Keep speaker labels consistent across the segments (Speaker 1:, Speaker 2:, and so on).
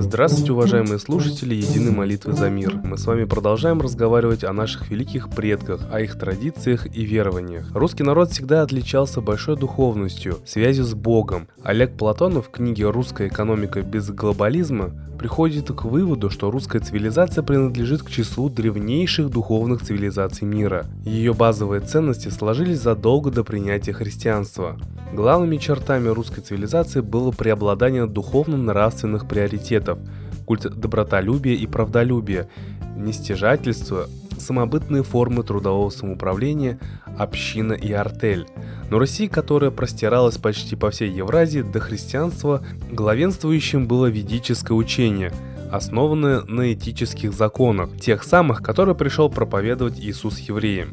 Speaker 1: Здравствуйте, уважаемые слушатели Единой молитвы за мир. Мы с вами продолжаем разговаривать о наших великих предках, о их традициях и верованиях. Русский народ всегда отличался большой духовностью, связью с Богом. Олег Платонов в книге «Русская экономика без глобализма» приходит к выводу, что русская цивилизация принадлежит к числу древнейших духовных цивилизаций мира. Ее базовые ценности сложились задолго до принятия христианства. Главными чертами русской цивилизации было преобладание духовно-нравственных приоритетов, культ добротолюбия и правдолюбия, нестяжательство, самобытные формы трудового самоуправления, община и артель. Но Руси, которая простиралась почти по всей Евразии до христианства, главенствующим было ведическое учение – основанное на этических законах, тех самых, которые пришел проповедовать Иисус евреям.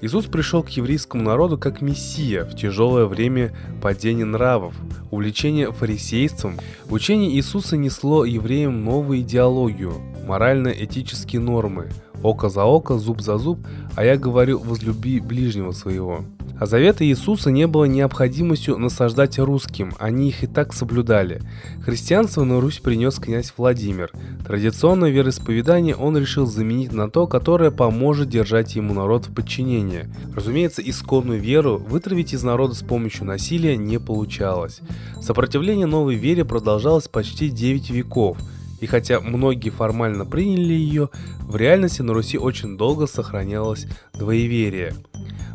Speaker 1: Иисус пришел к еврейскому народу как мессия в тяжелое время падения нравов, увлечения фарисейством. Учение Иисуса несло евреям новую идеологию, морально-этические нормы, око за око, зуб за зуб, а я говорю возлюби ближнего своего. А завета Иисуса не было необходимостью насаждать русским, они их и так соблюдали. Христианство на Русь принес князь Владимир. Традиционное вероисповедание он решил заменить на то, которое поможет держать ему народ в подчинении. Разумеется, исконную веру вытравить из народа с помощью насилия не получалось. Сопротивление новой вере продолжалось почти 9 веков – и хотя многие формально приняли ее, в реальности на Руси очень долго сохранялось двоеверие.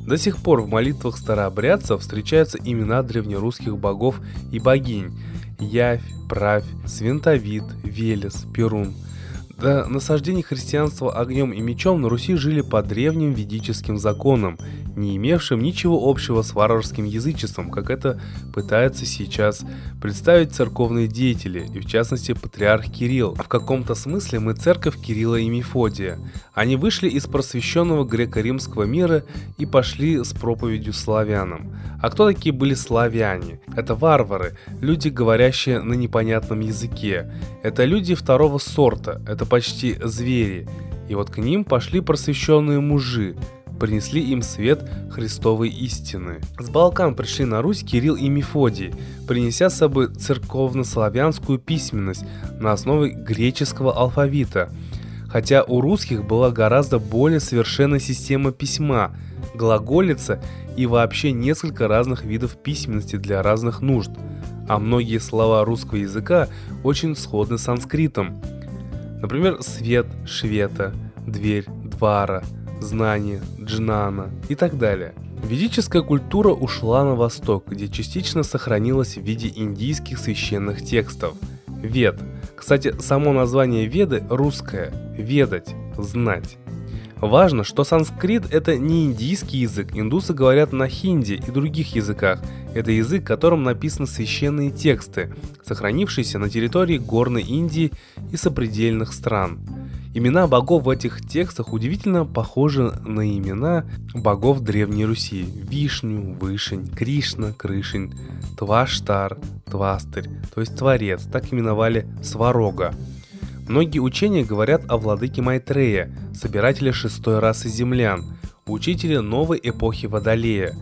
Speaker 1: До сих пор в молитвах старообрядцев встречаются имена древнерусских богов и богинь – Явь, Правь, Свинтовид, Велес, Перун – до насаждения христианства огнем и мечом на Руси жили по древним ведическим законам, не имевшим ничего общего с варварским язычеством, как это пытаются сейчас представить церковные деятели, и в частности патриарх Кирилл. В каком-то смысле мы церковь Кирилла и Мефодия. Они вышли из просвещенного греко-римского мира и пошли с проповедью славянам. А кто такие были славяне? Это варвары, люди, говорящие на непонятном языке. Это люди второго сорта, это почти звери, и вот к ним пошли просвещенные мужи, принесли им свет Христовой истины. С Балкан пришли на Русь Кирилл и Мефодий, принеся с собой церковно-славянскую письменность на основе греческого алфавита, хотя у русских была гораздо более совершенная система письма, глаголица и вообще несколько разных видов письменности для разных нужд, а многие слова русского языка очень сходны с санскритом – Например, свет, швета, дверь, двара, знание, джнана и так далее. Ведическая культура ушла на восток, где частично сохранилась в виде индийских священных текстов. Вед. Кстати, само название Веды русское – ведать, знать. Важно, что санскрит это не индийский язык, индусы говорят на хинди и других языках. Это язык, которым написаны священные тексты, сохранившиеся на территории горной Индии и сопредельных стран. Имена богов в этих текстах удивительно похожи на имена богов Древней Руси. Вишню, Вышень, Кришна, Крышень, Тваштар, Твастырь, то есть Творец, так именовали Сварога. Многие учения говорят о владыке Майтрея, собирателе шестой расы землян, учителе новой эпохи Водолея.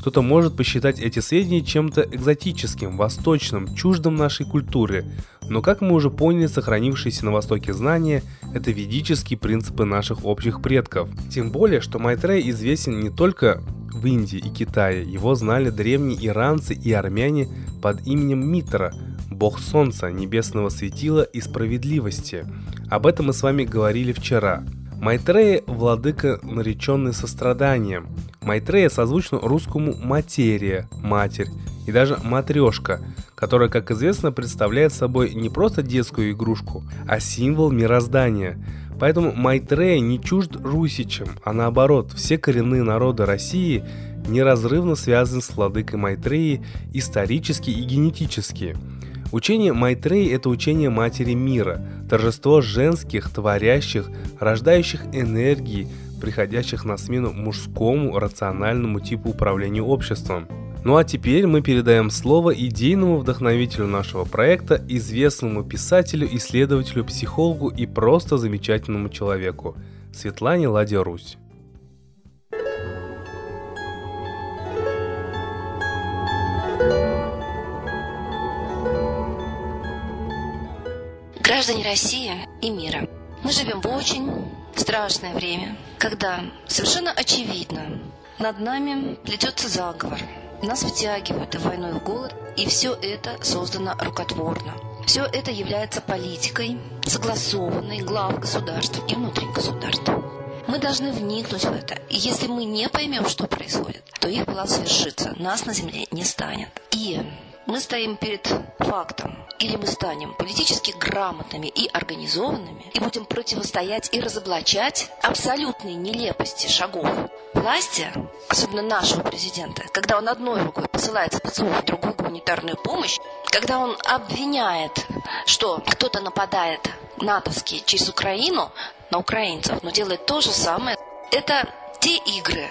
Speaker 1: Кто-то может посчитать эти сведения чем-то экзотическим, восточным, чуждым нашей культуре, но как мы уже поняли, сохранившиеся на Востоке знания – это ведические принципы наших общих предков. Тем более, что Майтрей известен не только в Индии и Китае, его знали древние иранцы и армяне под именем Митра – бог солнца, небесного светила и справедливости. Об этом мы с вами говорили вчера. Майтрея – владыка, нареченный состраданием. Майтрея созвучно русскому материя, матерь, и даже матрешка, которая, как известно, представляет собой не просто детскую игрушку, а символ мироздания. Поэтому Майтрея не чужд русичам, а наоборот, все коренные народы России неразрывно связаны с владыкой Майтреи исторически и генетически – Учение Майтрей – это учение Матери Мира, торжество женских, творящих, рождающих энергии, приходящих на смену мужскому рациональному типу управления обществом. Ну а теперь мы передаем слово идейному вдохновителю нашего проекта, известному писателю, исследователю, психологу и просто замечательному человеку Светлане Ладе Русь.
Speaker 2: Граждане России и мира, мы живем в очень страшное время, когда совершенно очевидно над нами плетется заговор. Нас втягивают в войну и в голод, и все это создано рукотворно. Все это является политикой, согласованной глав государств и внутри государства. Мы должны вникнуть в это. И если мы не поймем, что происходит, то их план свершится. Нас на земле не станет. И мы стоим перед фактом. Или мы станем политически грамотными и организованными и будем противостоять и разоблачать абсолютные нелепости шагов власти, особенно нашего президента, когда он одной рукой посылает спецов, другую гуманитарную помощь, когда он обвиняет, что кто-то нападает натовский через Украину на украинцев, но делает то же самое, это те игры,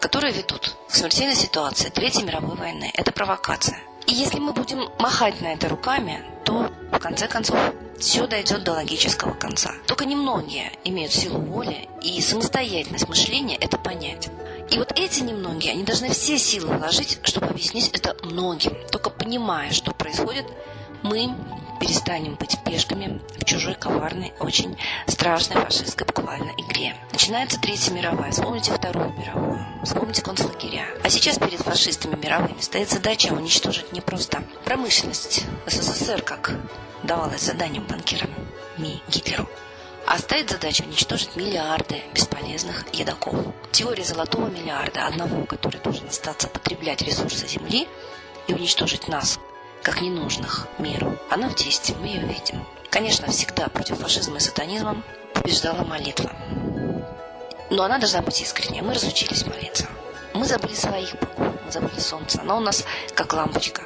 Speaker 2: которые ведут к смертельной ситуации Третьей мировой войны. Это провокация. И если мы будем махать на это руками, то в конце концов все дойдет до логического конца. Только немногие имеют силу воли и самостоятельность мышления это понять. И вот эти немногие, они должны все силы вложить, чтобы объяснить это многим. Только понимая, что происходит, мы перестанем быть пешками в чужой коварной, очень страшной фашистской буквально игре. Начинается Третья мировая, вспомните Вторую мировую, вспомните концлагеря. А сейчас перед фашистами мировыми стоит задача уничтожить не просто промышленность СССР, как давалось заданием банкирам Ми Гитлеру, а стоит задача уничтожить миллиарды бесполезных едоков. Теория золотого миллиарда, одного, который должен остаться потреблять ресурсы Земли и уничтожить нас, как ненужных миру. Она в действии, мы ее видим. Конечно, всегда против фашизма и сатанизма побеждала молитва. Но она должна быть искренней. Мы разучились молиться. Мы забыли своих богов, мы забыли солнце. Оно у нас как лампочка.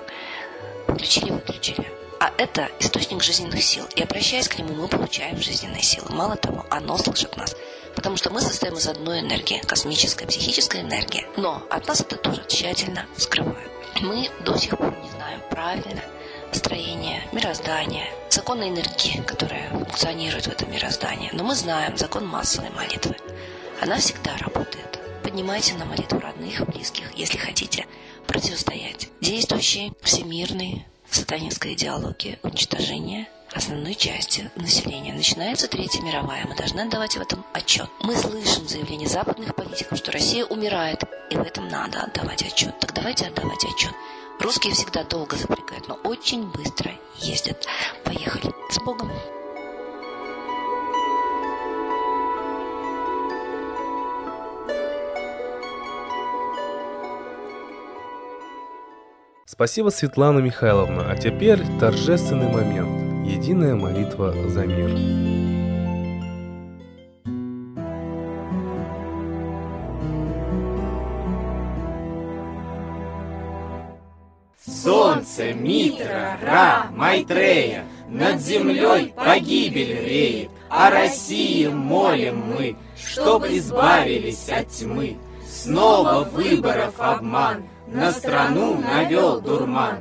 Speaker 2: Включили, выключили. А это источник жизненных сил. И обращаясь к нему, мы получаем жизненные силы. Мало того, оно слышит нас. Потому что мы состоим из одной энергии, космической, психической энергии. Но от нас это тоже тщательно скрывают. Мы до сих пор не знаем правильно строение мироздания, законы энергии, которая функционирует в этом мироздании. Но мы знаем закон массовой молитвы. Она всегда работает. Поднимайте на молитву родных и близких, если хотите противостоять действующей всемирной сатанинской идеологии уничтожения основной части населения. Начинается Третья мировая. Мы должны отдавать в этом отчет. Мы слышим заявления западных политиков, что Россия умирает, и в этом надо отдавать отчет. Так давайте отдавать отчет. Русские всегда долго запрягают, но очень быстро ездят. Поехали. С Богом!
Speaker 1: Спасибо, Светлана Михайловна. А теперь торжественный момент. Единая молитва за мир.
Speaker 3: Солнце, Митра, Ра, Майтрея, Над землей погибель реет, О России молим мы, Чтоб избавились от тьмы. Снова выборов обман — на страну навел дурман.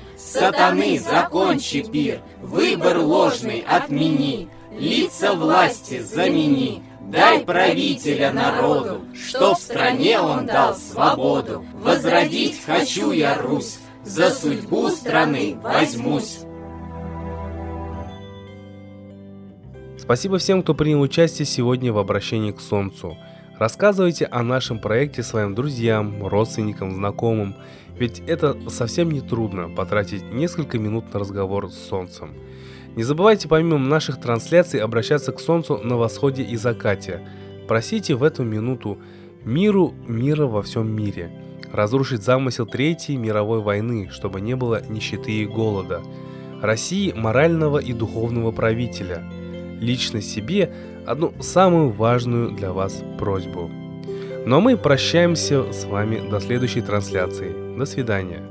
Speaker 3: Сатаны, закончи пир, выбор ложный отмени, Лица власти замени, дай правителя народу, Что в стране он дал свободу. Возродить хочу я Русь, за судьбу страны возьмусь.
Speaker 1: Спасибо всем, кто принял участие сегодня в обращении к Солнцу. Рассказывайте о нашем проекте своим друзьям, родственникам, знакомым – ведь это совсем не трудно потратить несколько минут на разговор с Солнцем. Не забывайте помимо наших трансляций обращаться к Солнцу на восходе и закате. Просите в эту минуту миру мира во всем мире, разрушить замысел Третьей мировой войны, чтобы не было нищеты и голода. России морального и духовного правителя. Лично себе одну самую важную для вас просьбу. А мы прощаемся с вами до следующей трансляции. До свидания.